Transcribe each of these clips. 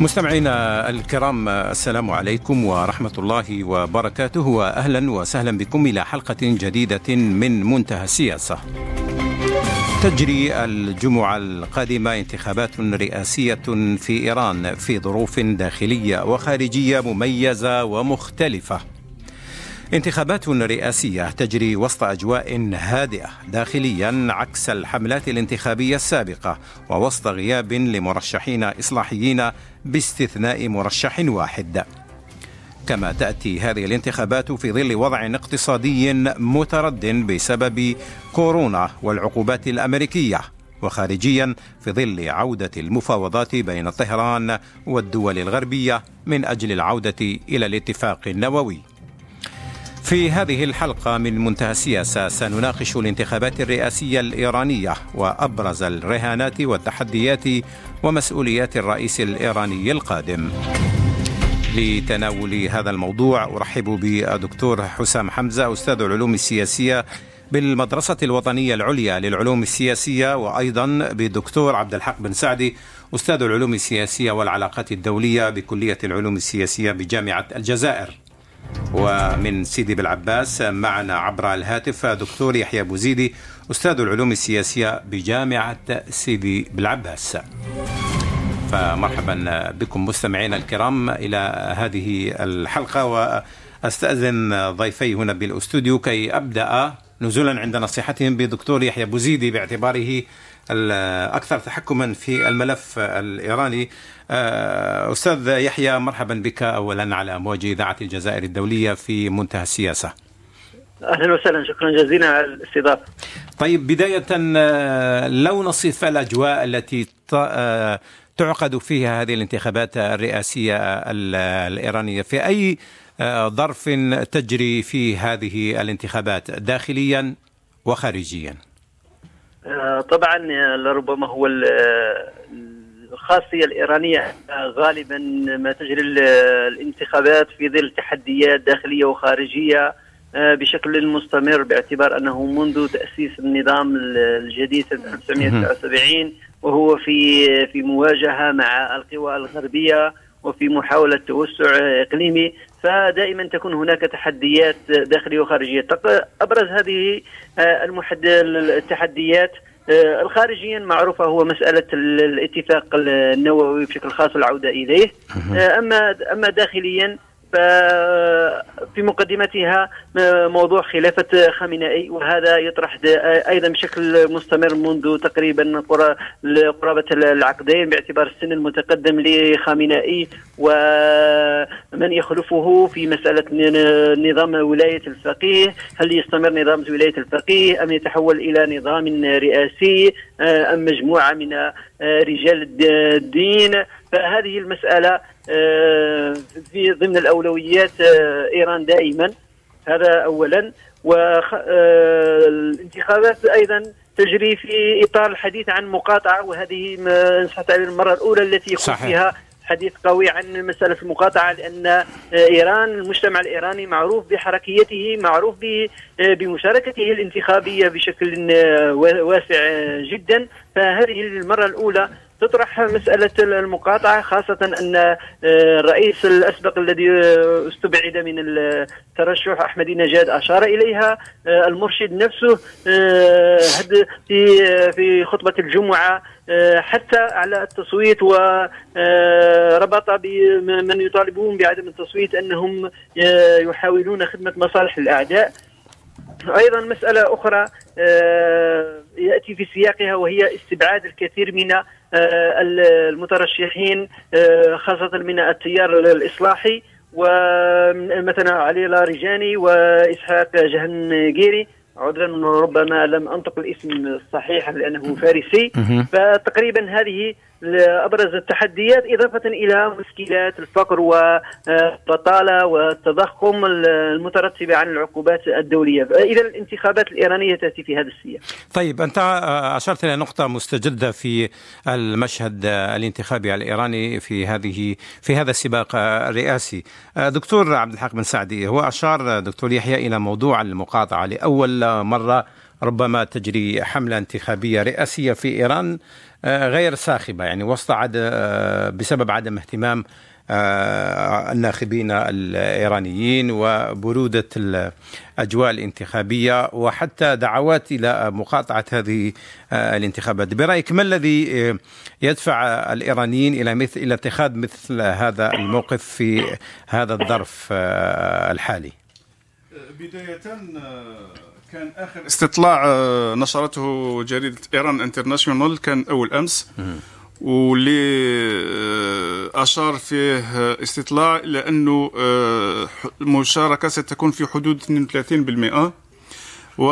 مستمعينا الكرام السلام عليكم ورحمة الله وبركاته وأهلا وسهلا بكم إلى حلقة جديدة من منتهى السياسة. تجري الجمعة القادمة انتخابات رئاسية في إيران في ظروف داخلية وخارجية مميزة ومختلفة. انتخابات رئاسية تجري وسط أجواء هادئة داخليا عكس الحملات الانتخابية السابقة ووسط غياب لمرشحين إصلاحيين باستثناء مرشح واحد. كما تأتي هذه الانتخابات في ظل وضع اقتصادي مترد بسبب كورونا والعقوبات الأمريكية وخارجيا في ظل عودة المفاوضات بين طهران والدول الغربية من أجل العودة إلى الاتفاق النووي. في هذه الحلقة من منتهى السياسة سنناقش الانتخابات الرئاسية الإيرانية وأبرز الرهانات والتحديات ومسؤوليات الرئيس الإيراني القادم. لتناول هذا الموضوع أرحب بالدكتور حسام حمزة أستاذ العلوم السياسية بالمدرسة الوطنية العليا للعلوم السياسية وأيضا بالدكتور عبد الحق بن سعدي أستاذ العلوم السياسية والعلاقات الدولية بكلية العلوم السياسية بجامعة الجزائر. ومن سيدي بالعباس معنا عبر الهاتف دكتور يحيى بوزيدي أستاذ العلوم السياسية بجامعة سيدي بالعباس. فمرحبا بكم مستمعينا الكرام إلى هذه الحلقة وأستأذن ضيفي هنا بالأستوديو كي أبدأ نزولا عند نصيحتهم بدكتور يحيى بوزيدي باعتباره الأكثر تحكما في الملف الإيراني. أستاذ يحيى مرحبا بك أولا على أمواج إذاعة الجزائر الدولية في منتهى السياسة أهلا وسهلا شكرا جزيلا على الاستضافة. طيب بداية لو نصف الأجواء التي تعقد فيها هذه الانتخابات الرئاسية الإيرانية في أي ظرف تجري في هذه الانتخابات داخليا وخارجيا؟ طبعا لربما هو الخاصية الإيرانية غالبا ما تجري الانتخابات في ظل تحديات داخلية وخارجية بشكل مستمر باعتبار أنه منذ تأسيس النظام الجديد سنة 1979 وهو في في مواجهة مع القوى الغربية وفي محاولة توسع إقليمي. فدائما تكون هناك تحديات داخلية وخارجية. أبرز هذه التحديات الخارجيا معروفة هو مسألة الاتفاق النووي بشكل خاص والعودة إليه. أما أما داخليا ففي مقدمتها موضوع خلافة خامنئي وهذا يطرح أيضا بشكل مستمر منذ تقريبا قرابة العقدين باعتبار السن المتقدم لخامنئي ومن يخلفه في مسألة نظام ولاية الفقيه هل يستمر نظام ولاية الفقيه أم يتحول إلى نظام رئاسي أم مجموعة من رجال الدين. فهذه المسألة في ضمن الأولويات إيران دائما. هذا أولا. والانتخابات أيضا تجري في إطار الحديث عن مقاطعة وهذه المرة الأولى التي يكون صحيح. فيها حديث قوي عن مسألة المقاطعة لأن إيران المجتمع الإيراني معروف بحركيته معروف بمشاركته الانتخابية بشكل واسع جدا. فهذه المرة الأولى تطرح مسألة المقاطعة خاصة أن الرئيس الأسبق الذي استبعد من الترشح أحمدي نجاد أشار إليها المرشد نفسه في في خطبة الجمعة حتى على التصويت وربط بمن يطالبون بعدم التصويت أنهم يحاولون خدمة مصالح الأعداء. أيضا مسألة أخرى يأتي في سياقها وهي استبعاد الكثير من المترشحين خاصة من التيار الإصلاحي ومثلا علي لارجاني وإسحاق جهنجيري. عذرا ربما لم أنطق الاسم الصحيح لأنه فارسي. فتقريبا هذه ابرز التحديات إضافة إلى مشكلات الفقر والبطالة والتضخم المترتبه عن العقوبات الدولية، إذا الانتخابات الإيرانية تأتي في هذا السياق. طيب أنت أشرت إلى نقطة مستجدة في المشهد الانتخابي الإيراني في هذه في هذا السباق الرئاسي. دكتور عبد الحق بن سعدي هو أشار دكتور يحيى إلى موضوع المقاطعة لأول مرة ربما تجري حملة انتخابية رئاسية في إيران غير ساخبة يعني وسط عد بسبب عدم اهتمام آه، الناخبين الإيرانيين وبرودة الأجواء الانتخابية وحتى دعوات إلى مقاطعة هذه آه، الانتخابات. برأيك ما الذي آه، يدفع الإيرانيين إلى مثل إلى اتخاذ مثل هذا الموقف في هذا الظرف الحالي؟ بداية كان آخر استطلاع نشرته جريدة إيران انترناشونال كان أول أمس واللي آه، أشار فيه استطلاع إلى أنه آه، المشاركة ستكون في حدود 32% و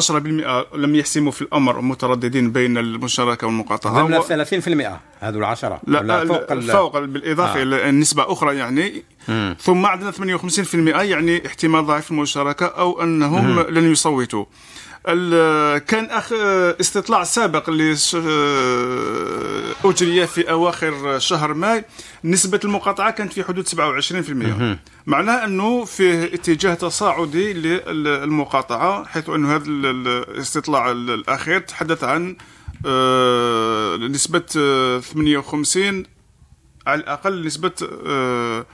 10% آه، لم يحسموا في الأمر مترددين بين المشاركة والمقاطعة ضمن 30% هذو العشرة لا فوق, فوق بالإضافة آه. إلى نسبة أخرى يعني مم. ثم عندنا 58% يعني احتمال ضعيف المشاركة أو أنهم مم. لن يصوتوا كان أخ استطلاع سابق اللي أجري في أواخر شهر ماي. نسبة المقاطعة كانت في حدود 27% معناه أنه فيه اتجاه تصاعدي للمقاطعة حيث أنه هذا الاستطلاع الأخير تحدث عن آه، نسبة 58 على الأقل نسبة آه،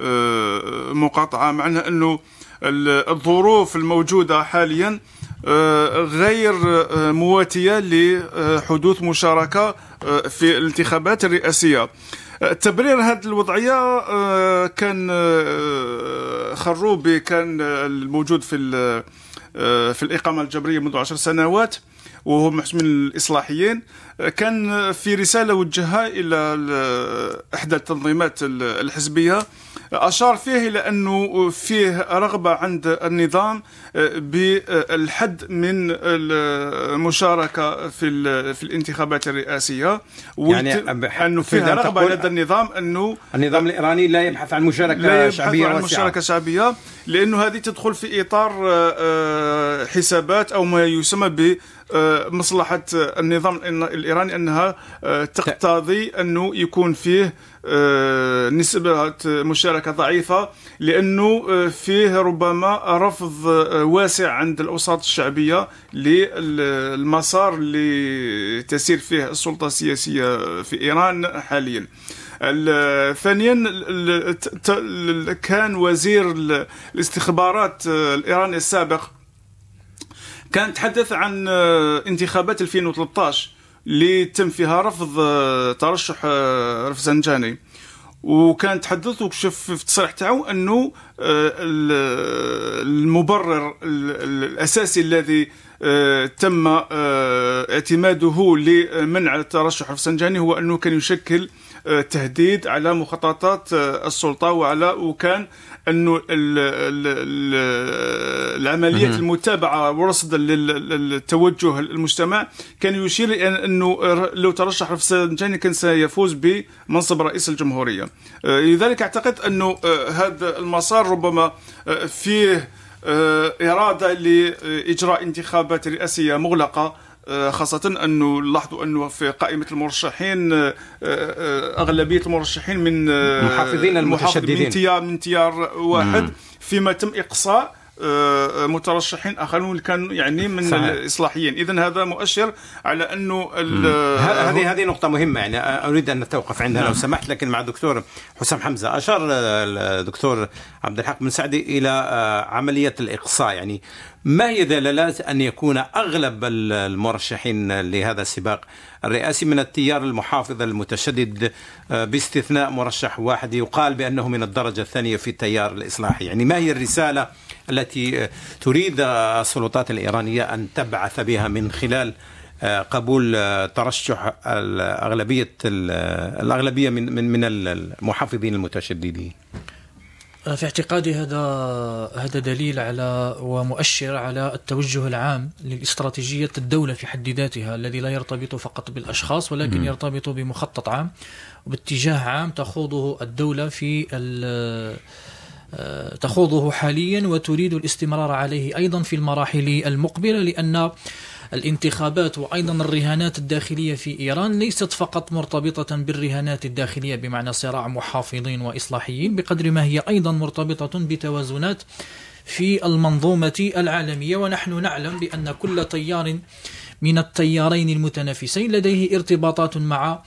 آه، مقاطعة. معناه أنه الظروف الموجودة حاليا آه، غير آه، مواتية لحدوث مشاركة آه، في الانتخابات الرئاسية. تبرير هذه الوضعية كان خروبي كان الموجود في في الإقامة الجبرية منذ عشر سنوات وهو من الإصلاحيين. كان في رسالة وجهها إلى إحدى التنظيمات الحزبية. أشار فيه إلى أنه فيه رغبة عند النظام آه، بالحد من المشاركة في في الانتخابات الرئاسية. يعني أنه فيه رغبة لدى النظام أنه النظام الإيراني لا يبحث عن مشاركة لا يبحث شعبية عن مشاركة شعبية لأنه هذه تدخل في إطار آه، آه، حسابات أو ما يسمى ب مصلحة النظام الإيراني أنها تقتضي أنه يكون فيه آه، نسبة مشاركة ضعيفة لأنه آه، فيه ربما رفض آه، واسع عند الأوساط الشعبية للمسار اللي تسير فيه السلطة السياسية في إيران حاليا. ثانيا كان وزير الاستخبارات الإيراني السابق كان تحدث عن انتخابات 2013 اللي تم فيها رفض آه، ترشح آه، رفسنجاني وكان تحدث وكشف في التصريح تاعو انه آه، المبرر الاساسي الذي تم اعتماده لمنع الترشح الرفسنجاني هو انه كان يشكل تهديد على مخططات السلطة وعلى وكان انه العملية المتابعة ورصد للتوجه المجتمع كان يشير إلى أنه لو ترشح رفسنجاني كان سيفوز بمنصب رئيس الجمهورية. آه، لذلك أعتقد أنه آه، هذا المسار ربما آه، فيه إرادة لإجراء انتخابات رئاسية مغلقة آه، خاصة أنه لاحظوا أنه في قائمة المرشحين آه، آه، أغلبية المرشحين من محافظين المتشددين. من تيار من تيار واحد. فيما تم إقصاء آه، مترشحين آخرون كانوا يعني من صحيح. الإصلاحيين. اذا هذا مؤشر على أنه هذه هذه نقطة مهمة. يعني أريد أن نتوقف عندها. لو نعم. سمحت لكن مع الدكتور حسام حمزة. أشار الدكتور عبد الحق بن سعدي إلى آه، عملية الإقصاء. يعني ما هي دلالات أن يكون أغلب المرشحين لهذا السباق الرئاسي من التيار المحافظ المتشدد آه، باستثناء مرشح واحد يقال بأنه من الدرجة الثانية في التيار الإصلاحي. يعني ما هي الرسالة التي تريد السلطات الإيرانية أن تبعث بها من خلال آه، قبول آه، ترشح الأغلبية الأغلبية من من المحافظين المتشددين؟ في اعتقادي هذا هذا دليل على ومؤشر على التوجه العام لاستراتيجية الدولة في حد ذاتها الذي لا يرتبط فقط بالأشخاص ولكن يرتبط بمخطط عام وباتجاه عام تخوضه الدولة في آه، تخوضه حاليا وتريد الاستمرار عليه أيضا في المراحل المقبلة لأن الانتخابات وأيضا الرهانات الداخلية في إيران ليست فقط مرتبطة بالرهانات الداخلية بمعنى صراع محافظين وإصلاحيين بقدر ما هي أيضا مرتبطة بتوازنات في المنظومة العالمية. ونحن نعلم بأن كل تيار من التيارين المتنافسين لديه ارتباطات مع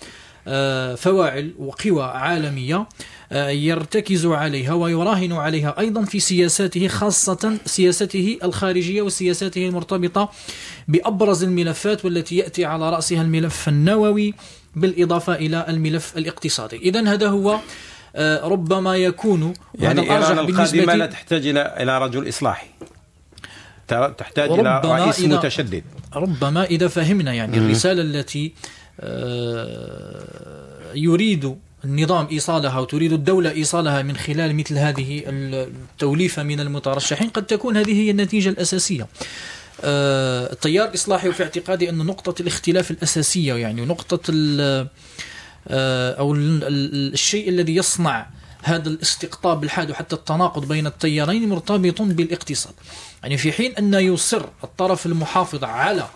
فواعل وقوى عالمية آه، يرتكز عليها ويراهن عليها أيضا في سياساته خاصة سياسته الخارجية وسياساته المرتبطة بأبرز الملفات والتي يأتي على رأسها الملف النووي بالإضافة إلى الملف الاقتصادي. إذا هذا هو آه، ربما يكون يعني إيران القادمة لا تحتاج إلى رجل إصلاحي. تحتاج إلى رئيس متشدد. ربما إذا فهمنا يعني الرسالة التي آه، يريد النظام إيصالها وتريد الدولة إيصالها من خلال مثل هذه التوليفة من المترشحين قد تكون هذه هي النتيجة الأساسية. آه، التيار الإصلاحي وفي اعتقادي أن نقطة الاختلاف الأساسية يعني نقطة آه، أو الشيء الذي يصنع هذا الاستقطاب الحاد وحتى التناقض بين التيارين مرتبط بالاقتصاد. يعني في حين أن يصر الطرف المحافظ على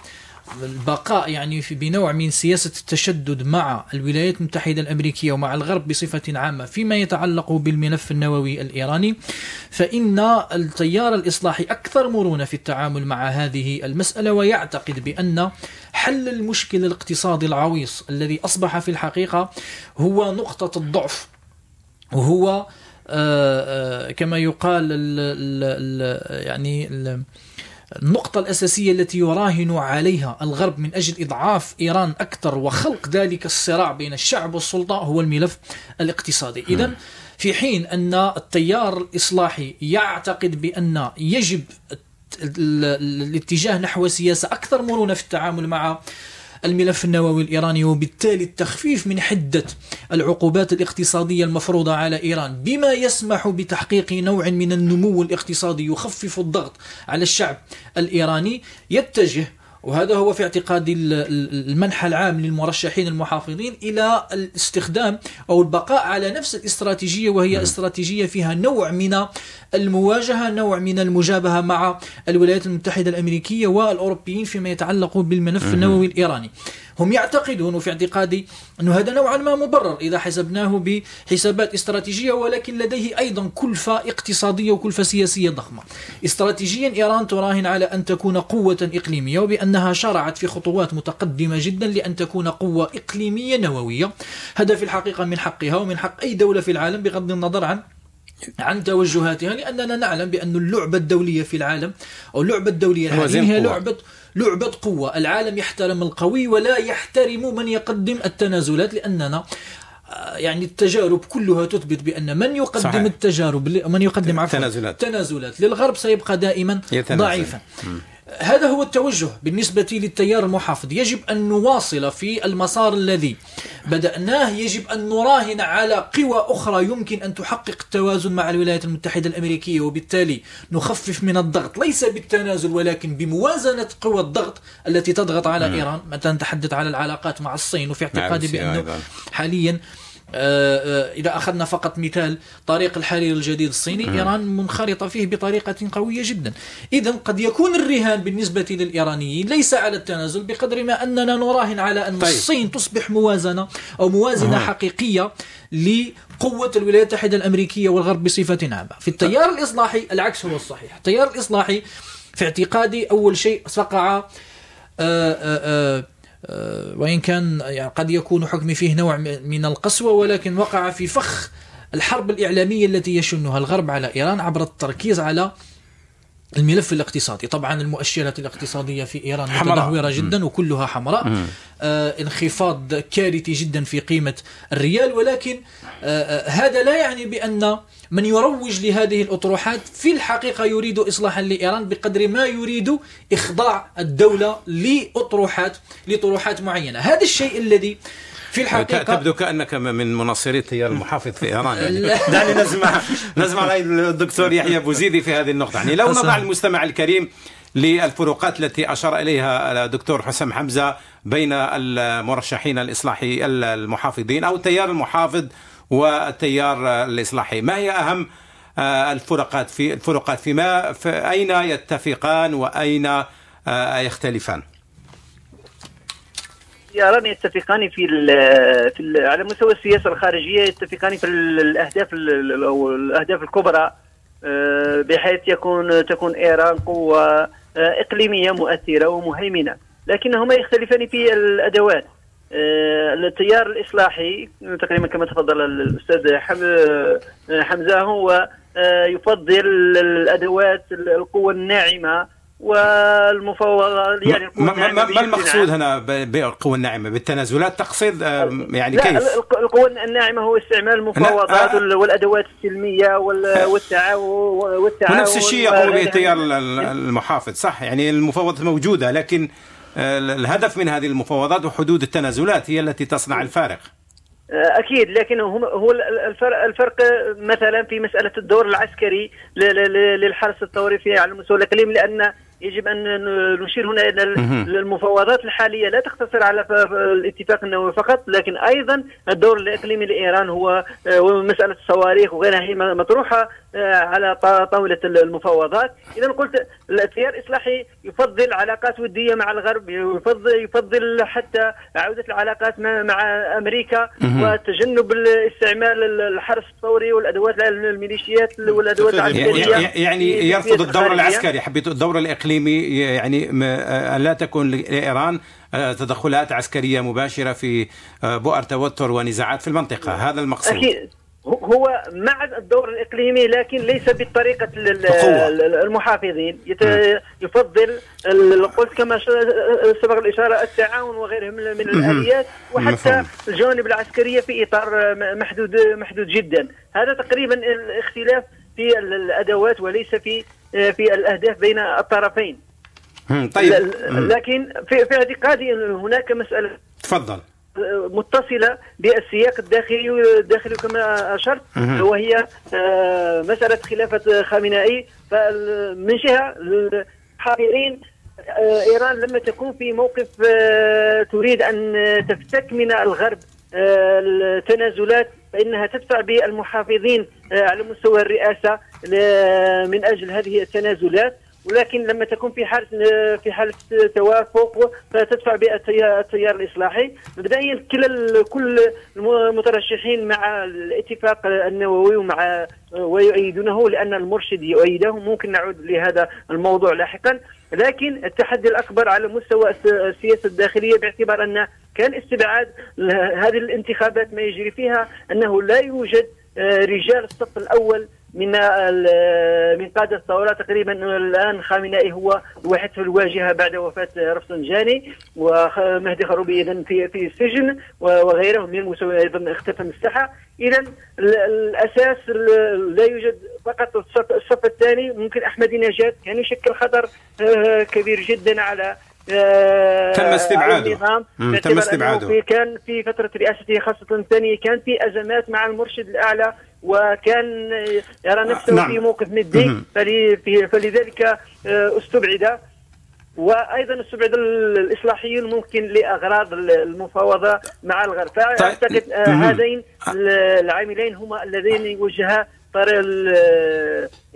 البقاء يعني في بنوع من سياسة التشدد مع الولايات المتحدة الأمريكية ومع الغرب بصفة عامة فيما يتعلق بالملف النووي الإيراني فإن التيار الإصلاحي أكثر مرونة في التعامل مع هذه المسألة ويعتقد بأن حل المشكل الاقتصادي العويص الذي أصبح في الحقيقة هو نقطة الضعف وهو آه، آه، كما يقال ال ال يعني ال النقطة الأساسية التي يراهن عليها الغرب من أجل إضعاف إيران أكثر وخلق ذلك الصراع بين الشعب والسلطة هو الملف الاقتصادي. إذا في حين أن التيار الإصلاحي يعتقد بأن يجب الاتجاه نحو سياسة أكثر مرونة في التعامل مع الملف النووي الإيراني وبالتالي التخفيف من حدة العقوبات الاقتصادية المفروضة على إيران بما يسمح بتحقيق نوع من النمو الاقتصادي يخفف الضغط على الشعب الإيراني يتجه وهذا هو في اعتقادي المنحى العام للمرشحين المحافظين إلى الاستخدام أو البقاء على نفس الاستراتيجية وهي نعم. استراتيجية فيها نوع من المواجهة نوع من المجابهة مع الولايات المتحدة الأمريكية والأوروبيين فيما يتعلق بالملف النووي الإيراني هم يعتقدون وفي اعتقادي أنه هذا نوعا ما مبرر إذا حسبناه بحسابات استراتيجية ولكن لديه أيضا كلفة اقتصادية وكلفة سياسية ضخمة. استراتيجيا إيران تراهن على أن تكون قوة إقليمية وبأنها شرعت في خطوات متقدمة جدا لأن تكون قوة إقليمية نووية. هذا في الحقيقة من حقها ومن حق أي دولة في العالم بغض النظر عن عن توجهاتها لأننا نعلم بأن اللعبة الدولية في العالم أو اللعبة الدولية الحالية هي لعبة لعبة قوة العالم يحترم القوي ولا يحترم من يقدم التنازلات لأننا آه، يعني التجارب كلها تثبت بأن من يقدم صحيح. التجارب من يقدم عفوا تنازلات. تنازلات للغرب سيبقى دائما يتنازل. ضعيفا م. هذا هو التوجه بالنسبة للتيار المحافظ. يجب أن نواصل في المسار الذي بدأناه. يجب أن نراهن على قوى أخرى يمكن أن تحقق التوازن مع الولايات المتحدة الأمريكية وبالتالي نخفف من الضغط. ليس بالتنازل ولكن بموازنة قوى الضغط التي تضغط على إيران. مثلا نتحدث على العلاقات مع الصين وفي اعتقادي نعم، بأنه حاليا إذا أخذنا فقط مثال طريق الحرير الجديد الصيني إيران منخرطة فيه بطريقة قوية جدا. إذا قد يكون الرهان بالنسبة للإيرانيين ليس على التنازل بقدر ما أننا نراهن على أن طيب. الصين تصبح موازنة أو موازنة حقيقية لقوة الولايات المتحدة الأمريكية والغرب بصفة عامة. في التيار الإصلاحي العكس هو الصحيح. التيار الإصلاحي في اعتقادي أول شيء وقع آآ آه، آآ آه، وإن كان يعني قد يكون حكمي فيه نوع من القسوة ولكن وقع في فخ الحرب الإعلامية التي يشنها الغرب على إيران عبر التركيز على الملف الاقتصادي طبعا المؤشرات الاقتصادية في إيران متدهورة جدا وكلها حمراء. آه انخفاض كارثي جدا في قيمة الريال ولكن آه, آه، هذا لا يعني بأن من يروج لهذه الأطروحات في الحقيقة يريد إصلاحا لإيران بقدر ما يريد إخضاع الدولة لأطروحات لطروحات معينة. هذا الشيء الذي في الحقيقة تبدو كأنك من مناصري التيار المحافظ في إيران يعني. دعني نسمع نسمع رأي الدكتور يحيى بوزيدي في هذه النقطة. يعني لو نضع المستمع الكريم للفروقات التي أشار إليها الدكتور حسام حمزة بين المرشحين الإصلاحي المحافظين أو التيار المحافظ والتيار الإصلاحي. ما هي أهم آه، الفروقات في الفروقات فيما في أين يتفقان وأين آه، يختلفان؟ يران يتفقان في في على مستوى السياسة الخارجية يتفقان في الأهداف أو الأهداف الكبرى بحيث يكون تكون إيران قوة إقليمية مؤثرة ومهيمنة. لكنهما يختلفان في الأدوات. التيار الإصلاحي تقريبا كما تفضل الأستاذ حمزة هو يفضل الأدوات القوة الناعمة والمفاوضات يعني ما, ما, ما المقصود هنا بالقوة الناعمة؟ بالتنازلات تقصد يعني لا كيف؟ القوة الناعمة هو استعمال المفاوضات آه. والأدوات السلمية والتعاون والتعاون ونفس الشيء يقول به التيار المحافظ صح يعني المفاوضات موجودة لكن الهدف من هذه المفاوضات وحدود التنازلات هي التي تصنع الفارق. أكيد لكن هو الفرق, الفرق مثلا في مسألة الدور العسكري للحرس الثوري في على المستوى الاقليمي لأن يجب أن نشير هنا إلى المفاوضات الحالية لا تقتصر على الاتفاق النووي فقط لكن أيضا الدور الإقليمي لإيران هو مساله الصواريخ وغيرها هي مطروحة آه، على طاولة المفاوضات. اذا قلت التيار الاصلاحي يفضل علاقات ودية مع الغرب يفضل يفضل حتى عودة العلاقات مع أمريكا وتجنب استعمال الحرس الثوري والأدوات الميليشيات والأدوات العسكرية يعني يرفض الدور العسكري حبيت الدور الإقليمي. يعني ان لا تكون لإيران آه، تدخلات عسكرية مباشرة في آه، بؤر توتر ونزاعات في المنطقة. هذا المقصود. أكيد. هو مع الدور الإقليمي لكن ليس بطريقة المحافظين. يفضل قلت كما سبق الإشارة التعاون وغيره من الاليات وحتى الجوانب العسكرية في إطار محدود محدود جدا. هذا تقريبا الاختلاف في الأدوات وليس في في الأهداف بين الطرفين. طيب. لكن في في اعتقادي ان هناك مسألة تفضل. متصلة بالسياق الداخلي الداخلي كما أشرت وهي آه، مسألة خلافة خامنائي فمن جهة الحاضرين آه، إيران لما تكون في موقف آه، تريد أن تفتك من الغرب التنازلات فإنها تدفع بالمحافظين على مستوى الرئاسة من أجل هذه التنازلات. ولكن لما تكون في حالة في حالة توافق فتدفع بالتيار الإصلاحي. مبدئيا كل كل المترشحين مع الاتفاق النووي ومع ويؤيدونه لأن المرشد يؤيده. ممكن نعود لهذا الموضوع لاحقا. لكن التحدي الأكبر على مستوى السياسة الداخلية باعتبار أن كان استبعاد هذه الانتخابات ما يجري فيها أنه لا يوجد رجال الصف الأول من من قادة الثورة تقريبا الآن خامنائي هو الوحيد في الواجهة بعد وفاة رفسنجاني ومهدي خروبي إذا في في السجن وغيرهم من المسؤولين أيضا اختفى من الساحة. إذا الأساس لا يوجد فقط الصف الثاني ممكن أحمدي نجاد كان يشكل خطر آه، كبير جدا على آه، تم استبعاده. تم استبعاده. كان في فترة رئاسته خاصة الثانية كان في أزمات مع المرشد الأعلى وكان يرى نفسه نعم. في موقف ندي فلذلك آه، استبعد وأيضا استبعد الاصلاحيون ممكن لأغراض المفاوضة مع الغرب فاعتقد طيب. آه، هذين العاملين هما اللذين يوجها طريق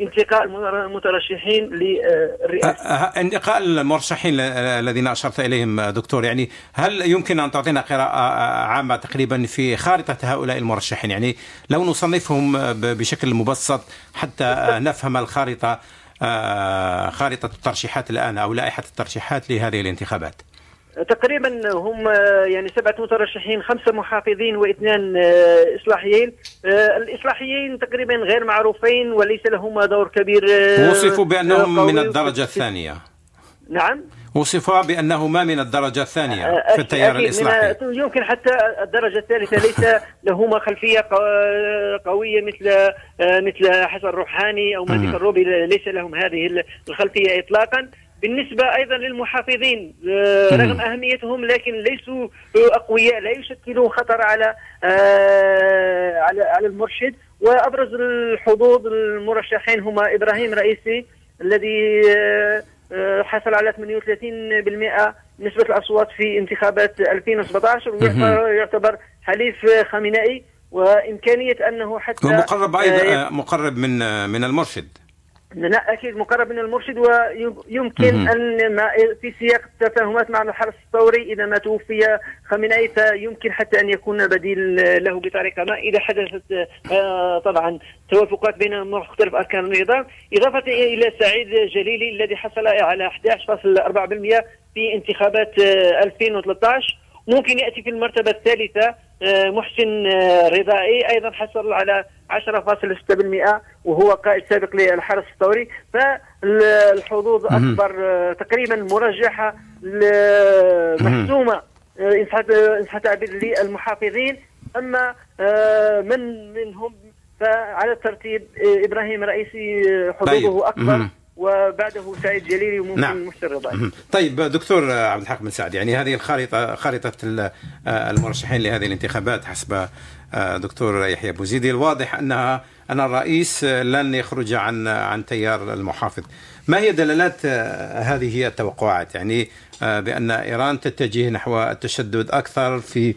انتقاء المترشحين للرئاسه انتقاء المرشحين الذين أشرت إليهم دكتور. يعني هل يمكن أن تعطينا قراءة عامة تقريبا في خارطة هؤلاء المرشحين؟ يعني لو نصنفهم بشكل مبسط حتى نفهم الخارطة خارطة الترشيحات الآن أو لائحة الترشيحات لهذه الانتخابات. تقريبا هم يعني سبعة مترشحين خمسة محافظين واثنان آه، إصلاحيين. آه، الإصلاحيين تقريبا غير معروفين وليس لهم دور كبير آه، وصفوا بأنهم من الدرجة الثانية. نعم. وصفا بأنه من الدرجة الثانية في التيار الإصلاحي. يمكن حتى الدرجة الثالثة ليس لهما خلفية قوية مثل مثل حسن روحاني أو مالك الروبي ليس لهم هذه الخلفية إطلاقا. بالنسبة أيضا للمحافظين آه، رغم أهميتهم لكن ليسوا أقوياء لا يشكلون خطر على آه، على على المرشد. وأبرز الحظوظ المرشحين هما إبراهيم رئيسي الذي آه، حصل على 38% نسبة الأصوات في انتخابات 2017 ويعتبر حليف خامنائي وإمكانية أنه حتى ومقرب أيضا مقرب من من المرشد. لا أكيد مقرب من المرشد ويمكن. أن ما في سياق التفاهمات مع الحرس الثوري. إذا ما توفي خامنئي فيمكن حتى أن يكون بديل له بطريقة ما. إذا حدثت آه، طبعا توافقات بين مختلف أركان النظام. إضافة إلى سعيد جليلي الذي حصل على 11.4% في انتخابات آه، 2013 ممكن يأتي في المرتبة الثالثة آه، محسن آه، رضائي أيضا حصل على 10.6% وهو قائد سابق للحرس الثوري. فالحظوظ أكبر آه، تقريبا مرجحة محسومة آه، ان صح التعبير للمحافظين. أما آه، من منهم فعلى الترتيب آه، إبراهيم رئيسي آه، طيب. حظوظه اكبر. وبعده سعيد جليلي وممكن نعم. محسن رضائي مهم. طيب دكتور عبد الحق بن سعد يعني هذه الخارطه خارطة ال- المرشحين لهذه الانتخابات حسب دكتور يحيى بوزيدي الواضح انها أن الرئيس لن يخرج عن عن تيار المحافظ. ما هي دلالات هذه التوقعات؟ يعني بأن إيران تتجه نحو التشدد أكثر في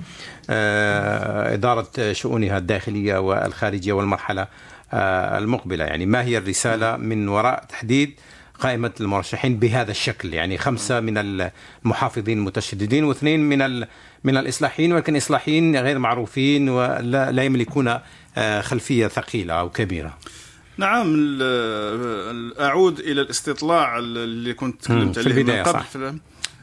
إدارة شؤونها الداخلية والخارجية والمرحلة المقبلة، يعني ما هي الرسالة من وراء تحديد قائمة المرشحين بهذا الشكل يعني خمسة من المحافظين المتشددين واثنين من. من الإصلاحيين ولكن إصلاحيين غير معروفين ولا لا يملكون آه، خلفية ثقيلة أو كبيرة نعم أعود إلى الاستطلاع اللي كنت تكلمت في عليه البداية، من قبل صح.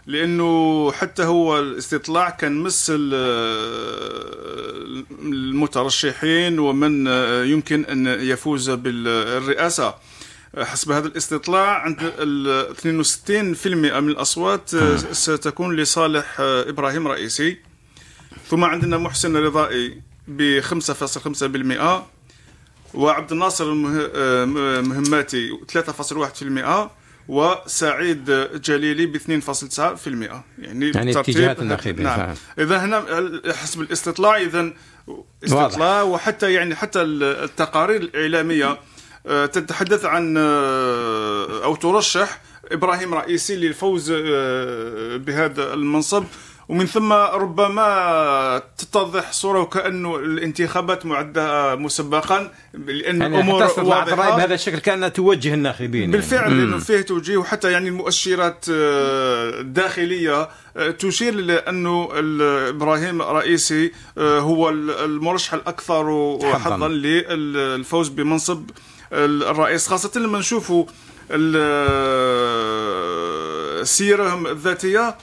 لأنه حتى هو الاستطلاع كان مس ال- المترشحين ومن يمكن أن يفوز بالرئاسة حسب هذا الاستطلاع عند ال 62% من الأصوات ستكون لصالح إبراهيم رئيسي ثم عندنا محسن رضائي ب 5.5% وعبد الناصر. آه، مهماتي 3.1% وسعيد جليلي ب 2.9% يعني يعني اتجاهات الناخبين، نعم. إذا هنا حسب الاستطلاع إذا استطلاع وحتى يعني حتى التقارير الإعلامية آه، تتحدث عن آه، أو ترشح إبراهيم رئيسي للفوز آه، بهذا المنصب. ومن ثم ربما تتضح صورة وكانه الانتخابات معده مسبقا لأن يعني حتى الرأي واضحة بهذا الشكل كأنها توجه الناخبين بالفعل يعني. لأنه فيه توجيه وحتى يعني المؤشرات آه، الداخلية آه، تشير لأنه ال- إبراهيم رئيسي آه، هو ال- المرشح الأكثر حظاً. للفوز بمنصب ال- الرئيس خاصة لما نشوفوا سيرهم الذاتية آه،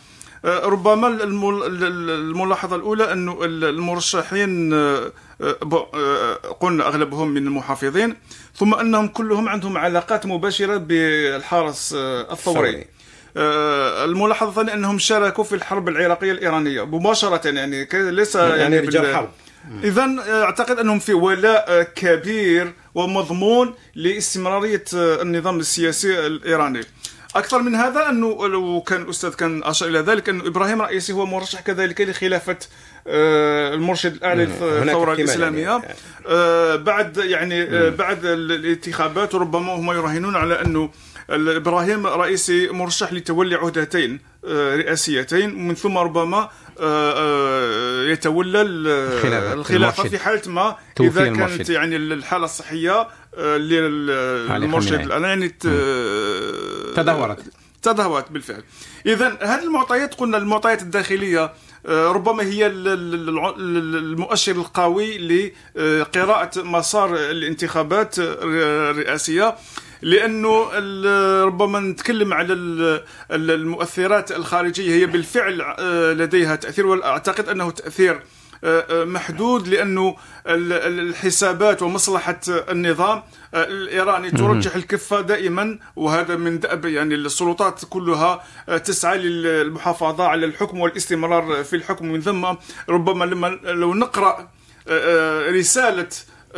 ربما المل- الملاحظة الأولى انه المرشحين آه، آه، آه، قلنا أغلبهم من المحافظين ثم أنهم كلهم عندهم علاقات مباشرة بالحرس الثوري. الملاحظة الثانية أنهم شاركوا في الحرب العراقية الإيرانية مباشرة يعني ليس يعني يعني رجال حرب. اذا أعتقد أنهم في ولاء كبير ومضمون لإستمرارية النظام السياسي الإيراني. أكثر من هذا أنه لو كان الأستاذ كان أشار إلى ذلك أنه إبراهيم رئيسي هو مرشح كذلك لخلافة آه، المرشد الاعلى للثوره الإسلامية يعني. بعد يعني بعد ال- الانتخابات ربما هم يراهنون على أنه إبراهيم رئيسي مرشح لتولي عهدتين رئاسيتين ومن ثم ربما يتولى. الخلافة المرشد. في حالة ما إذا المرشد. كانت يعني الحالة الصحية للمرشد. الان يعني تدهورت. تدهورت بالفعل اذا هذه المعطيات قلنا المعطيات الداخلية آه، ربما هي المؤشر القوي لقراءة مسار الانتخابات الرئاسية لأنه ال- ربما نتكلم على ال- ال- المؤثرات الخارجية هي بالفعل آه، لديها أنه تأثير آه، آه، محدود لأنه ال- ال- الحسابات ومصلحة النظام آه، الإيراني ترجح الكفة دائما وهذا من دأب يعني السلطات كلها آه، تسعى للمحافظة على الحكم والاستمرار في الحكم. من ثم ربما لما لو نقرأ آه، آه، رسالة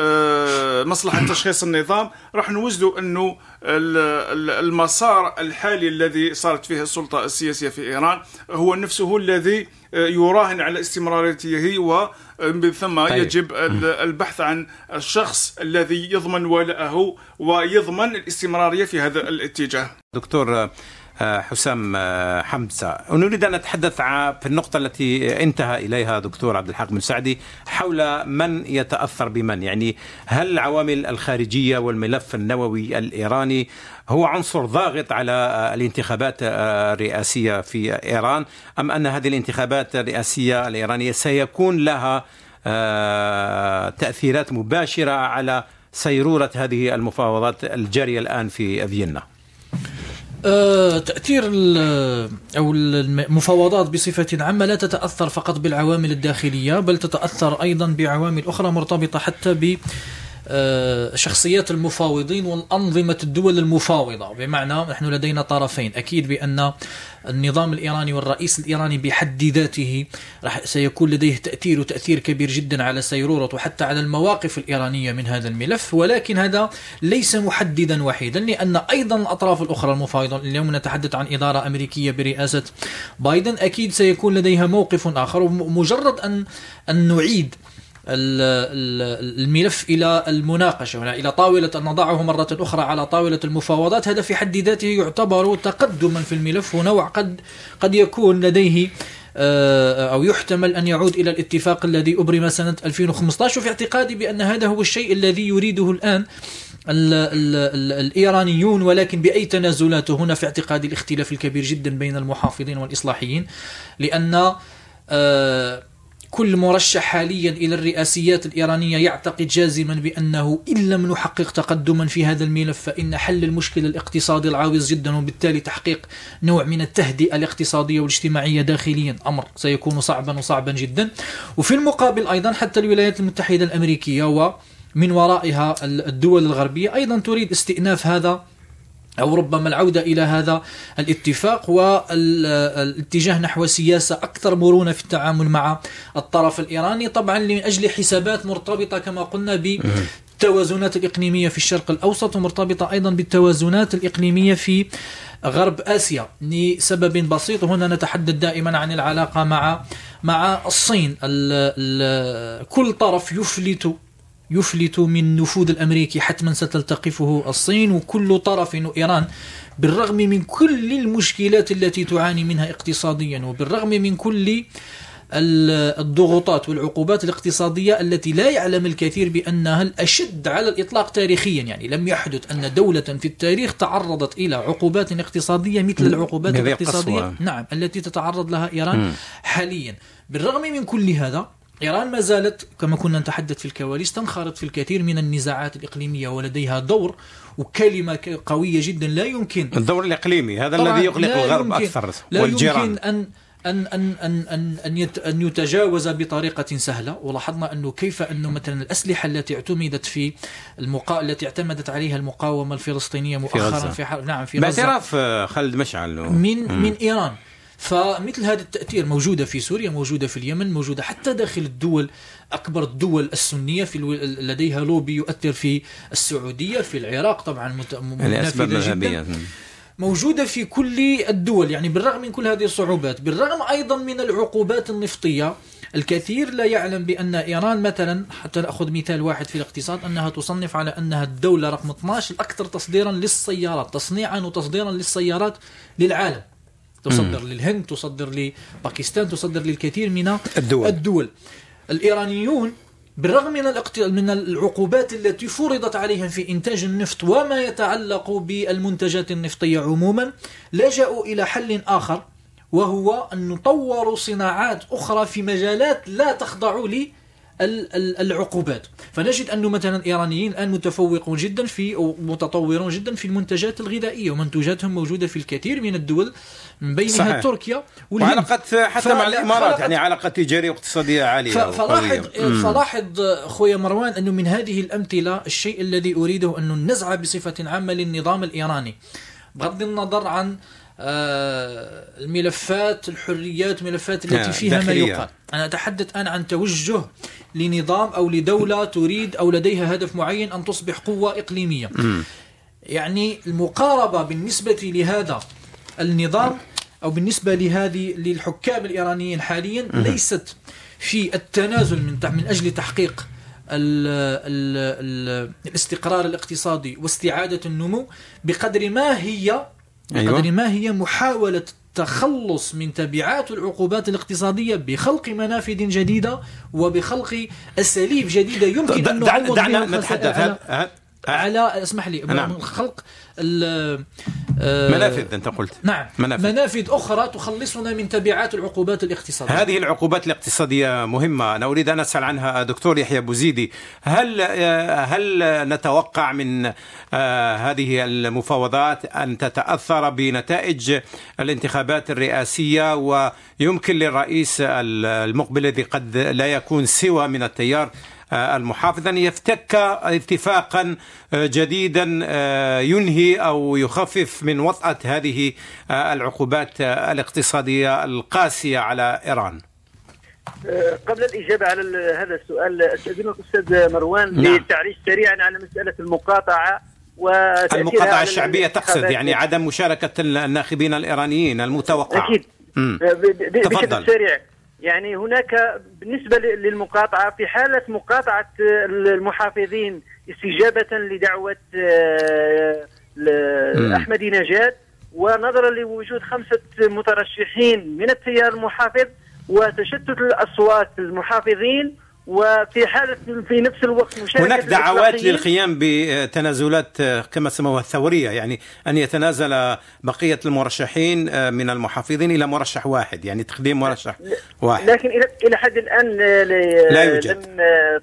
آه، مصلحة تشخيص النظام راح نوجدوا ال- المسار الحالي الذي صارت فيه السلطة السياسية في إيران هو نفسه الذي آه، يراهن على استمراريته ومن ثم طيب. يجب ال- البحث عن الشخص الذي يضمن ولاءه ويضمن الاستمرارية في هذا الاتجاه دكتور آه، حسام آه، حمزة. نريد أن نتحدث في النقطة التي انتهى إليها دكتور عبد الحق بن سعدي حول من يتأثر بمن؟ يعني هل العوامل الخارجية والملف النووي الإيراني هو عنصر ضاغط على الانتخابات الرئاسية في إيران أم أن هذه الانتخابات الرئاسية الإيرانية سيكون لها تأثيرات مباشرة على سيرورة هذه المفاوضات الجارية الآن في فيينا؟ تأثير أو المفاوضات بصفة عامة لا تتأثر فقط بالعوامل الداخلية بل تتأثر أيضا بعوامل أخرى مرتبطة حتى ب آه، شخصيات المفاوضين والأنظمة الدول المفاوضة. بمعنى نحن لدينا طرفين. أكيد بأن النظام الإيراني والرئيس الإيراني بحد ذاته راح سيكون لديه تأثير وتأثير كبير جدا على سيرورة وحتى على المواقف الإيرانية من هذا الملف ولكن هذا ليس محددا وحيدا لأن أيضا الأطراف الأخرى المفاوضة اليوم نتحدث عن إدارة أمريكية برئاسة بايدن. أكيد سيكون لديها موقف آخر ومجرد أن أن نعيد الملف إلى المناقشة إلى طاولة أن نضعه مرة أخرى على طاولة المفاوضات. هذا في حد ذاته يعتبر تقدما في الملف ونوع قد قد يكون لديه آه، أو يحتمل أن يعود إلى الاتفاق الذي أبرم سنة 2015 وفي اعتقادي بأن هذا هو الشيء الذي يريده الآن ال ال ال الإيرانيون ولكن بأي تنازلات هنا؟ في اعتقادي الاختلاف الكبير جدا بين المحافظين والإصلاحيين لأن آه كل مرشح حاليا إلى الرئاسيات الإيرانية يعتقد جازما بأنه إن لم نحقق تقدما في هذا الملف فإن حل المشكلة الاقتصادي العاوز جدا وبالتالي تحقيق نوع من التهدئة الاقتصادية والاجتماعية داخليا. أمر سيكون صعبا وصعبا جدا. وفي المقابل أيضا حتى الولايات المتحدة الأمريكية ومن ورائها الدول الغربية أيضا تريد استئناف هذا أو ربما العودة إلى هذا الاتفاق والاتجاه نحو سياسة أكثر مرونة في التعامل مع الطرف الإيراني طبعا لأجل حسابات مرتبطة كما قلنا بالتوازنات الإقليمية في الشرق الأوسط ومرتبطة أيضا بالتوازنات الإقليمية في غرب آسيا. لسبب بسيط هنا نتحدث دائما عن العلاقة مع مع الصين. ال ال كل طرف يفلت يفلت من نفوذ الأمريكي حتما ستلتقفه الصين وكل طرف إيران بالرغم من كل المشكلات التي تعاني منها اقتصاديا وبالرغم من كل الضغوطات والعقوبات الاقتصادية التي لا يعلم الكثير بأنها الأشد على الإطلاق تاريخيا. يعني لم يحدث أن دولة في التاريخ تعرضت إلى عقوبات اقتصادية مثل العقوبات الاقتصادية. نعم التي تتعرض لها إيران حاليا. بالرغم من كل هذا إيران ما زالت كما كنا نتحدث في الكواليس تنخرط في الكثير من النزاعات الإقليمية ولديها دور وكلمة قوية جدا لا يمكن الدور الإقليمي هذا الذي يقلق الغرب أكثر لا والجيران. يمكن أن أن أن أن أن أن, أن يتجاوز بطريقة سهلة. ولاحظنا أنه كيف أنه مثلا الأسلحة التي اعتمدت في المقا... التي اعتمدت عليها المقاومة الفلسطينية مؤخرا في, في حرب نعم في غزة. باعتراف خالد مشعل. من. من إيران. فمثل هذا التأثير موجودة في سوريا موجودة في اليمن موجودة حتى داخل الدول أكبر الدول السنية في ألو... لديها لوبي يؤثر في السعودية في العراق طبعا منافذة جدا. موجودة في كل الدول يعني بالرغم من كل هذه الصعوبات بالرغم أيضا من العقوبات النفطية الكثير لا يعلم بأن إيران مثلا حتى نأخذ مثال واحد في الاقتصاد أنها تصنف على أنها الدولة رقم 12 الأكثر تصديرا للسيارات تصنيعا وتصديرا للسيارات للعالم. تصدر. للهند تصدر لباكستان تصدر للكثير من الدول, الدول. الإيرانيون بالرغم من من العقوبات التي فرضت عليهم في إنتاج النفط وما يتعلق بالمنتجات النفطية عموما لجأوا إلى حل آخر وهو أن نطور صناعات أخرى في مجالات لا تخضع لي العقوبات. فنجد أنه مثلا الإيرانيين الآن متفوقون جدا في أو متطورون جدا في المنتجات الغذائية ومنتوجاتهم موجودة في الكثير من الدول من بينها صحيح. تركيا وعلاقات حتى مع الإمارات يعني علاقات تجارية واقتصادية عالية فلاحظ فلاحظ خويا مروان أنه من هذه الأمثلة الشيء الذي أريده أن نزعى بصفة عامة للنظام الإيراني. بغض النظر عن آه، الملفات الحريات الملفات التي نعم، فيها ما يقال. أنا أتحدث الآن عن توجه لنظام أو لدولة تريد أو لديها هدف معين أن تصبح قوة إقليمية. يعني المقاربة بالنسبة لهذا النظام أو بالنسبة لهذه للحكام الإيرانيين حاليا. ليست في التنازل من من أجل تحقيق ال ال ال الاستقرار الاقتصادي واستعادة النمو بقدر ما هي أيوة. بقدر ما هي محاولة التخلص من تبعات العقوبات الاقتصادية بخلق منافذ جديدة وبخلق أساليب جديدة يمكن أن دع- نعوض دعنا بها نتحدث. على, هذا- على اسمح لي نعم. من خلق ال- آه، منافذ أنت قلت. نعم. منافذ. منافذ أخرى تخلصنا من تبعات العقوبات الاقتصادية. هذه العقوبات الاقتصادية مهمة. أنا أريد أن أسأل عنها دكتور يحيى بوزيدي هل هل نتوقع من آه، هذه المفاوضات أن تتأثر بنتائج الانتخابات الرئاسية؟ ويمكن للرئيس المقبل الذي قد لا يكون سوى من التيار آه، المحافظ أن يفتك اتفاقا آه، جديدا آه، ينهي أو يخفف من وطأة هذه آه، العقوبات آه، الاقتصادية القاسية على إيران آه، قبل الإجابة على هذا السؤال أستأذنك أستاذ مروان نعم. للتعريج سريعا على مسألة المقاطعة المقاطعة الشعبية تقصد. يعني عدم مشاركة الناخبين الإيرانيين المتوقع أكيد. بشكل سريع يعني هناك بالنسبة للمقاطعة في حالة مقاطعة آه، المحافظين استجابة لدعوة آه،. أحمد نجاد ونظرا لوجود خمسة مترشحين من التيار المحافظ وتشتت الأصوات المحافظين وفي حالة في نفس الوقت هناك دعوات. للقيام بتنازلات آه، كما سموها الثورية يعني أن يتنازل بقية المرشحين آه، من المحافظين إلى مرشح واحد يعني تقديم مرشح واحد لكن إلى إلى حد الآن آه، لا يوجد. لم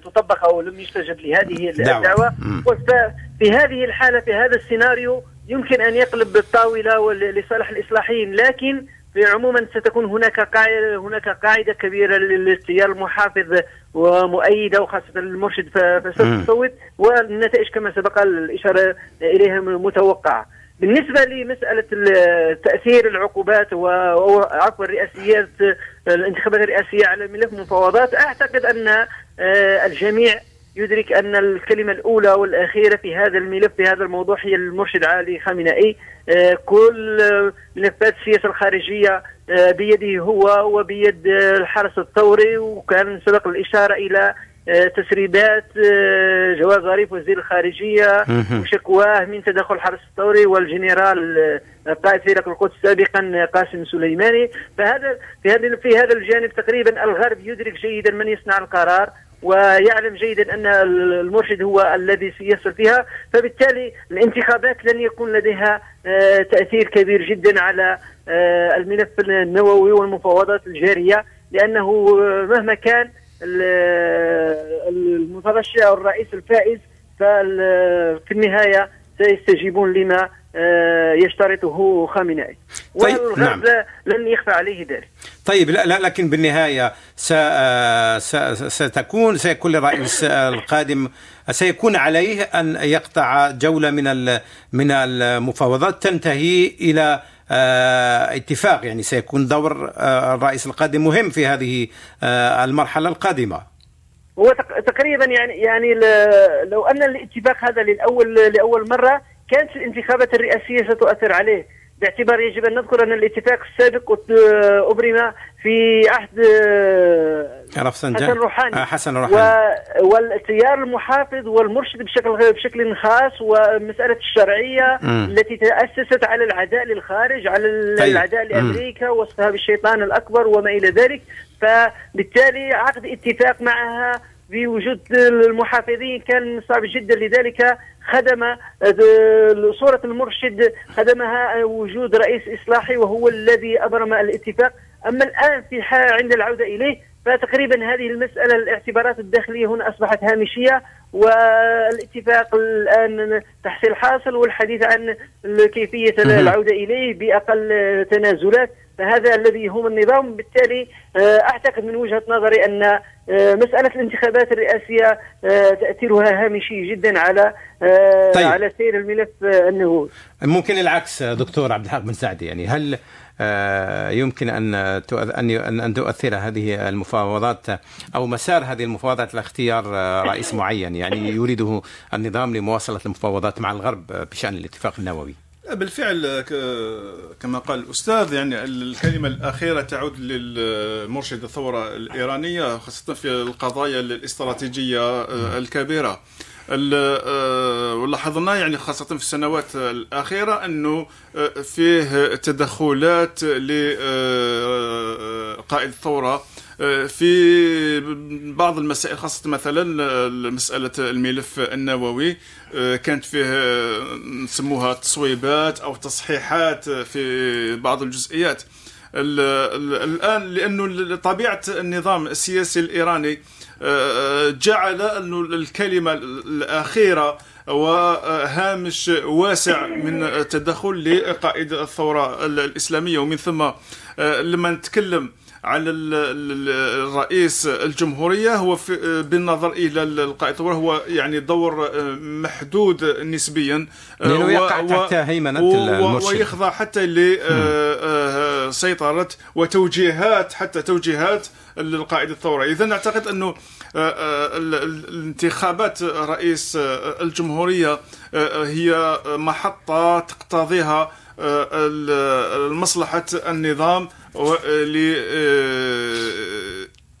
تطبق أو لم يستجب لهذه دعوة. الدعوة مم. وفي هذه الحالة في هذا السيناريو يمكن أن يقلب الطاولة وال- لصالح الإصلاحيين لكن في عموما ستكون هناك قاعدة هناك قاعدة كبيرة لل- للتيار المحافظ ومؤيده وخاصه المرشد ف- فسوف مم. تصوت والنتائج كما سبق الإشارة إليها متوقعة. بالنسبة لمسألة ال- تأثير العقوبات وعفوا الرئاسيات الانتخابات الرئاسية على ملف المفاوضات أعتقد أن آه، الجميع يدرك أن الكلمة الأولى والأخيرة في هذا الملف في هذا الموضوع هي المرشد علي خامنئي. آه، كل ملفات السياسة الخارجية آه، بيده هو وبيد آه، الحرس الثوري وكان سبق الإشارة إلى آه، تسريبات جواز ظريف وزير الخارجية مهم. وشكواه من تدخل الحرس الثوري والجنرال قائد فريق القدس سابقا قاسم سليماني. فهذا في هذا في هذا الجانب تقريبا الغرب يدرك جيدا من يصنع القرار. ويعلم جيدا أن المرشد هو الذي سيصل فيها فبالتالي الانتخابات لن يكون لديها آه، تأثير كبير جدا على آه، الملف النووي والمفاوضات الجارية لأنه آه، مهما كان ال- المترشح الرئيس الفائز فال- في النهاية سيستجيبون لما آه، يشترطه خامنئي. طيب، نعم. لن يخفى عليه ذلك. طيب لا, لا لكن بالنهاية آه، ستكون سيكون للرئيس القادم سيكون عليه أن يقطع جولة من من المفاوضات تنتهي إلى آه، اتفاق. يعني سيكون دور آه، الرئيس القادم مهم في هذه آه، المرحلة القادمة. هو تق- تقريبا يعني يعني لو أن الاتفاق هذا للأول لأول مرة كانت الانتخابات الرئاسية ستؤثر عليه باعتبار يجب أن نذكر أن الاتفاق السابق أبرم في عهد رفسنجان حسن روحاني آه، حسن. روحاني والتيار المحافظ والمرشد بشكل بشكل خاص ومسألة الشرعية مم. التي تأسست على العداء للخارج على طيب. العداء. لأمريكا وصفها بالشيطان الأكبر وما إلى ذلك فبالتالي عقد اتفاق معها بوجود المحافظين كان صعب جدا لذلك خدم آه، صورة المرشد خدمها وجود رئيس إصلاحي وهو الذي أبرم الاتفاق أما الآن في حال عند العودة إليه فتقريبا هذه المسألة الاعتبارات الداخلية هنا أصبحت هامشية والاتفاق الآن تحصيل حاصل والحديث عن كيفية. العودة إليه بأقل تنازلات فهذا الذي يهم النظام. بالتالي آه، أعتقد من وجهة نظري أن آه، مسألة الانتخابات الرئاسية آه، تأثيرها هامشي جدا على طيب. على سير الملف النهوض. ممكن العكس دكتور عبد الحق بن سعدي يعني هل يمكن أن أن أن تؤثر هذه المفاوضات أو مسار هذه المفاوضات على اختيار آه، رئيس معين؟ يعني يريده النظام لمواصلة المفاوضات مع الغرب بشأن الاتفاق النووي. بالفعل كما قال الأستاذ يعني الكلمة الأخيرة تعود للمرشد الثورة الإيرانية خاصة في القضايا الاستراتيجية آه، الكبيرة. ولاحظنا يعني خاصة في السنوات الأخيرة أنه فيه تدخلات لقائد الثورة في بعض المسائل خاصة مثلا مسألة الملف النووي كانت فيه نسموها تصويبات أو تصحيحات في بعض الجزئيات. الآن لأنه طبيعة النظام السياسي الإيراني جعل أن الكلمة الأخيرة وهامش واسع من التدخل لقائد الثورة الإسلامية. ومن ثم لما نتكلم على الرئيس الجمهورية. هو بالنظر إلى القائد الثورة هو يعني دور محدود نسبيا لأنه يقع تحت هيمنة المرشد. ويخضع حتى لسيطرة وتوجيهات حتى توجيهات القائد الثورة إذا نعتقد أنه الانتخابات رئيس الجمهورية هي محطة تقتضيها مصلحة النظام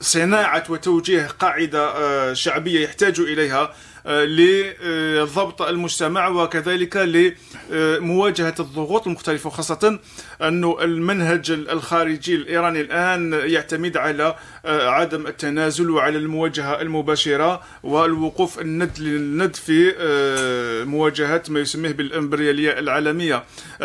لصناعة وتوجيه قاعدة شعبية يحتاج إليها لضبط المجتمع وكذلك لمواجهة الضغوط المختلفة وخاصة أن المنهج الخارجي الإيراني الآن يعتمد على عدم التنازل وعلى المواجهة المباشرة والوقوف الند للند في مواجهة ما يسميه بالإمبريالية العالمية.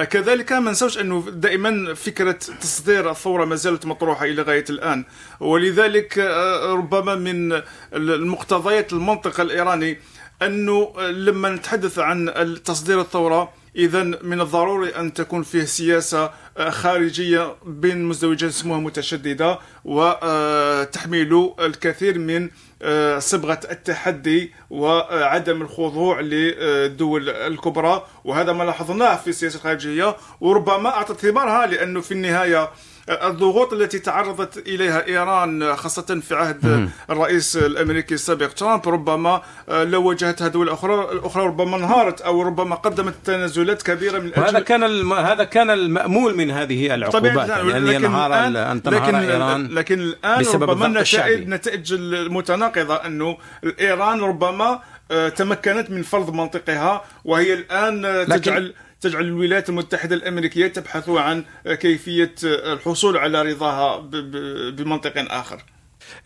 كذلك ما نسوش أنه دائما فكرة تصدير الثورة ما زالت مطروحة إلى غاية الآن. ولذلك ربما من المقتضيات المنطق الإيراني أنه لما نتحدث عن تصدير الثورة إذا من الضروري أن تكون فيه سياسة خارجية بين مزدوجات اسمها متشددة وتحمل الكثير من صبغة التحدي وعدم الخضوع للدول الكبرى. وهذا ما لاحظناه في السياسة الخارجية وربما أعطت ثمارها لأنه في النهاية الضغوط التي تعرضت إليها إيران خاصة في عهد الرئيس الأمريكي السابق ترامب ربما لو واجهتها دول أخرى الأخرى ربما انهارت أو ربما قدمت تنازلات كبيرة من أجل هذا كان الم... هذا كان المأمول من هذه العقوبات يعني أن ينهار أن تنهار لكن إيران لكن الآن ربما النتائج نتائج المتناقضة انه إيران ربما تمكنت من فرض منطقها وهي الآن تجعل تجعل الولايات المتحدة الأمريكية تبحث عن كيفية الحصول على رضاها بمنطق آخر.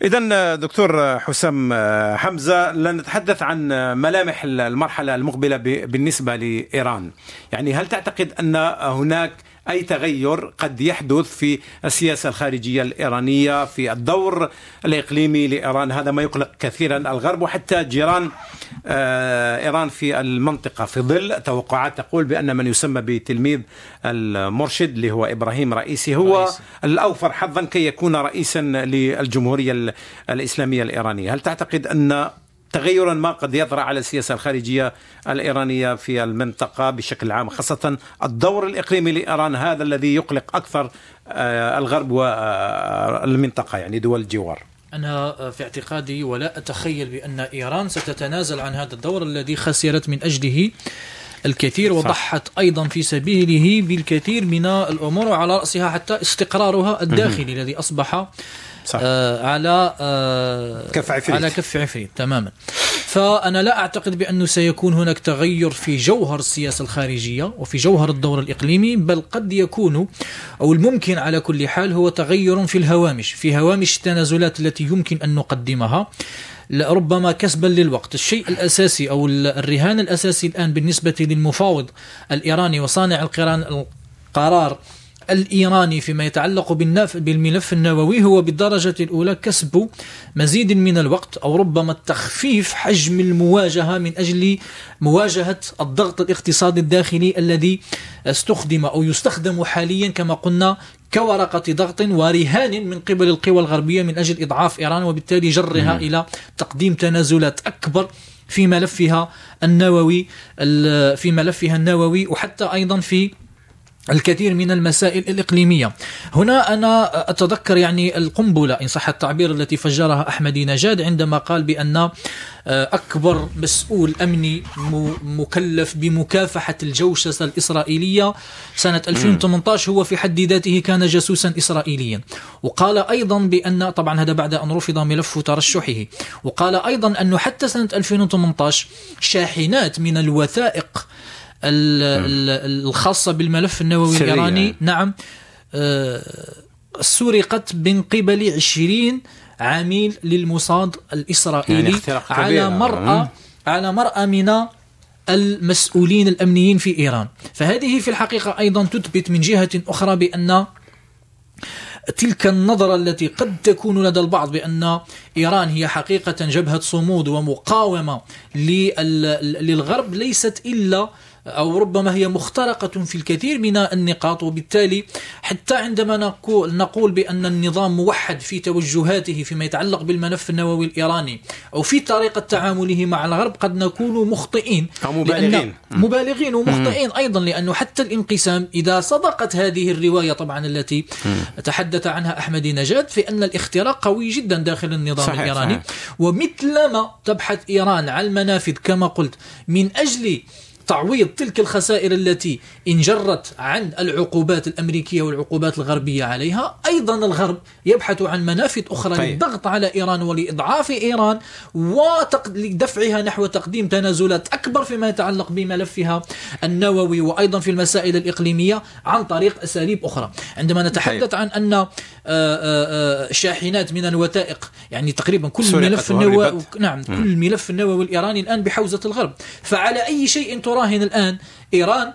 إذا دكتور حسام حمزة لنتحدث عن ملامح المرحلة المقبلة بالنسبة لإيران. يعني هل تعتقد أن هناك أي تغير قد يحدث في السياسة الخارجية الإيرانية في الدور الإقليمي لإيران هذا ما يقلق كثيرا الغرب وحتى جيران إيران في المنطقة في ظل توقعات تقول بأن من يسمى بتلميذ المرشد اللي هو إبراهيم رئيسي هو رئيسي. الأوفر حظا كي يكون رئيسا للجمهورية الإسلامية الإيرانية هل تعتقد أن تغيرا ما قد يطرأ على السياسة الخارجية الإيرانية في المنطقة بشكل عام خاصة الدور الإقليمي لإيران هذا الذي يقلق أكثر الغرب والمنطقة يعني دول الجوار. أنا في اعتقادي ولا أتخيل بأن إيران ستتنازل عن هذا الدور الذي خسرت من أجله. الكثير وضحت أيضا في سبيله بالكثير من الأمور وعلى رأسها حتى استقرارها الداخلي الذي أصبح صح. آه على آه كف عفريت. على كف عفريت تماما. فأنا لا أعتقد بأنه سيكون هناك تغير في جوهر السياسة الخارجية وفي جوهر الدور الإقليمي بل قد يكون أو الممكن على كل حال هو تغير في الهوامش في هوامش التنازلات التي يمكن أن نقدمها ربما كسبا للوقت. الشيء الأساسي أو الرهان الأساسي الآن بالنسبة للمفاوض الإيراني وصانع القرار الإيراني فيما يتعلق بالملف النووي هو بالدرجة الأولى كسب مزيد من الوقت أو ربما تخفيف حجم المواجهة من أجل مواجهة الضغط الاقتصادي الداخلي الذي استخدم أو يستخدم حاليا كما قلنا كورقة ضغط ورهان من قبل القوى الغربية من أجل إضعاف إيران وبالتالي جرها إلى تقديم تنازلات أكبر في ملفها النووي في ملفها النووي وحتى أيضا في الكثير من المسائل الإقليمية. هنا أنا أتذكر يعني القنبلة إن صح التعبير التي فجرها أحمدي نجاد عندما قال بأن آه، أكبر مسؤول أمني مكلف بمكافحة الجوشسة الإسرائيلية سنة 2018 هو في حد ذاته كان جاسوسا إسرائيليا. وقال أيضا بأن طبعا هذا بعد أن رفض ملف ترشحه. وقال أيضا أنه حتى سنة 2018 شاحنات من الوثائق الخاصة بالملف النووي. الإيراني. نعم. آه، سرقت من قبل 20 عميل للموساد الإسرائيلي يعني على مرأى على مرأى من المسؤولين الأمنيين في إيران. فهذه في الحقيقة أيضا تثبت من جهة أخرى بأن تلك النظرة التي قد تكون لدى البعض بأن إيران هي حقيقة جبهة صمود ومقاومة للغرب ليست إلا أو ربما هي مخترقة في الكثير من النقاط وبالتالي حتى عندما نقول بأن النظام موحد في توجهاته فيما يتعلق بالملف النووي الإيراني أو في طريقة تعامله مع الغرب قد نكون مخطئين. أو مبالغين. مبالغين ومخطئين أيضا لأنه حتى الانقسام إذا صدقت هذه الرواية طبعا التي تحدث عنها أحمد نجاد فإن الاختراق قوي جدا داخل النظام صحيح الإيراني. صحيح. ومثلما تبحث إيران عن المنافذ كما قلت من أجل تعويض تلك الخسائر التي انجرت عن العقوبات الأمريكية والعقوبات الغربية عليها أيضا الغرب يبحث عن منافذ أخرى طيب. للضغط على إيران ولإضعاف إيران ولدفعها نحو تقديم تنازلات أكبر فيما يتعلق بملفها النووي وأيضا في المسائل الإقليمية عن طريق أساليب أخرى عندما نتحدث طيب. عن أن آه، آه، آه، شاحنات من الوثائق يعني تقريبا كل ملف النووي نعم كل ملف النووي الإيراني الآن بحوزة الغرب فعلى أي شيء ترى تراهن الآن إيران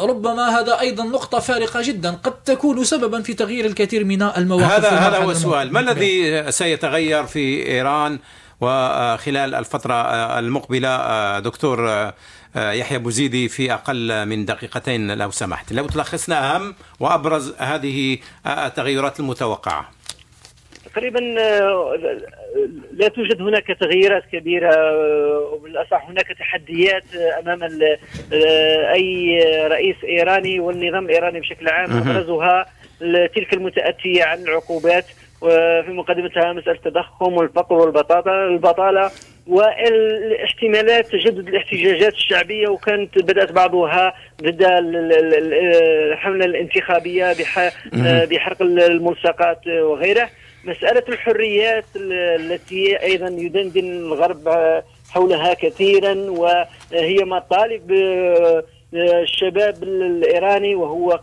ربما هذا أيضا نقطة فارقة جدا قد تكون سببا في تغيير الكثير من المواقف هذا هذا هو السؤال. ما الذي سيتغير في إيران وخلال الفترة المقبلة دكتور يحيى بوزيدي في أقل من دقيقتين لو سمحت؟ لو تلخصنا أهم وأبرز هذه التغيرات المتوقعة. تقريبا لا توجد هناك تغييرات كبيرة وبالأصح هناك تحديات أمام أي رئيس إيراني والنظام الإيراني بشكل عام أبرزها تلك المتأتية عن العقوبات وفي مقدمتها مسألة التضخم والفقر والبطاطا البطالة والاحتمالات تجدد الاحتجاجات الشعبية وكانت بدأت بعضها ضد الحملة الانتخابية بحرق الملصقات وغيره. مسألة الحريات التي أيضا يدندن الغرب حولها كثيرا وهي مطالب الشباب الإيراني وهو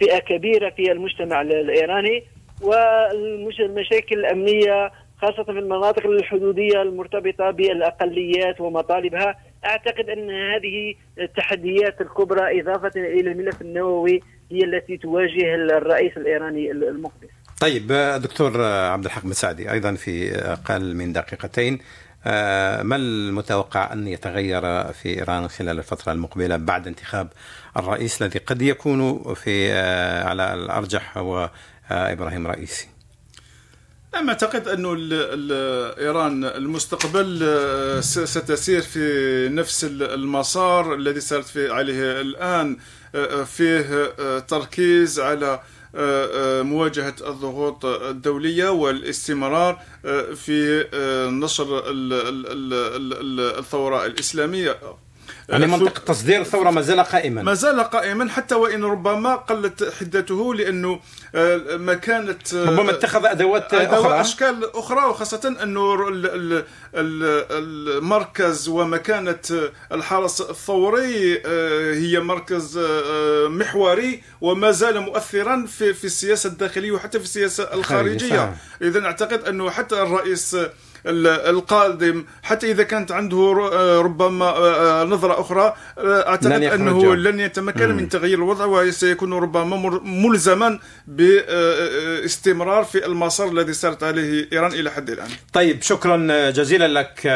فئة كبيرة في المجتمع الإيراني والمشاكل الأمنية خاصة في المناطق الحدودية المرتبطة بالأقليات ومطالبها. أعتقد أن هذه التحديات الكبرى إضافة إلى الملف النووي هي التي تواجه الرئيس الإيراني المقبل. طيب دكتور عبد الحق مساعدي أيضا في أقل من دقيقتين آه، ما المتوقع أن يتغير في إيران خلال الفترة المقبلة بعد انتخاب الرئيس الذي قد يكون في آه، على الأرجح هو آه، إبراهيم رئيسي؟ نعم أعتقد انه إيران المستقبل ستسير في نفس المسار الذي سارت عليه الآن فيه تركيز على مواجهة الضغوط الدولية والاستمرار آه، في نشر الثورة الإسلامية. يعني منطقة تصدير الثورة ما زال قائما. ما زال قائما حتى وإن ربما قلت حدته لأنه آه، ما كانت آه، ربما اتخذ أدوات أخرى. أشكال أخرى وخاصة أنه المركز ومكانة الحرس الثوري آه، هي مركز محوري وما زال مؤثرا في في السياسة الداخلية وحتى في السياسة الخارجية. إذا أعتقد أنه حتى الرئيس القادم. حتى إذا كانت عنده آه، ربما آه، آه، نظرة أخرى أعتقد لن أنه لن يتمكن من تغيير الوضع وسيكون ربما ملزما باستمرار في المسار الذي سارت عليه إيران إلى حد الآن. طيب شكرا جزيلا لك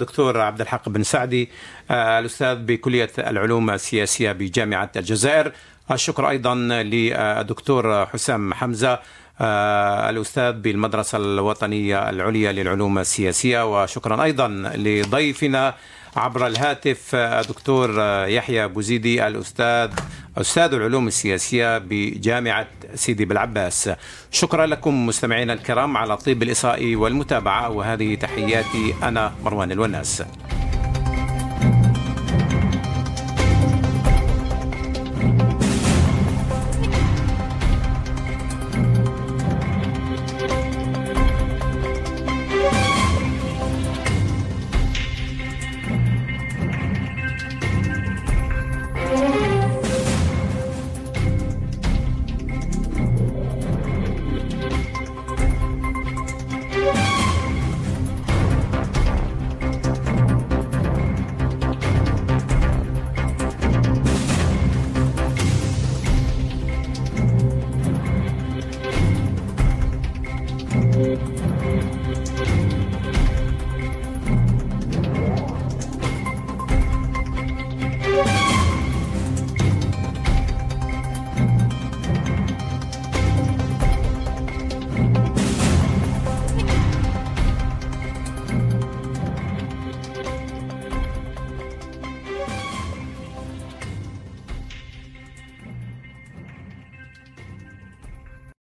دكتور عبد الحق بن سعدي الأستاذ بكلية العلوم السياسية بجامعة الجزائر. الشكر أيضا للدكتور حسام حمزة. آه، الأستاذ بالمدرسة الوطنية العليا للعلوم السياسية وشكرا أيضا لضيفنا عبر الهاتف الدكتور يحيى بوزيدي الأستاذ أستاذ العلوم السياسية بجامعة سيدي بالعباس. شكرا لكم مستمعينا الكرام على طيب الإصغاء والمتابعة وهذه تحياتي أنا مروان الوناس.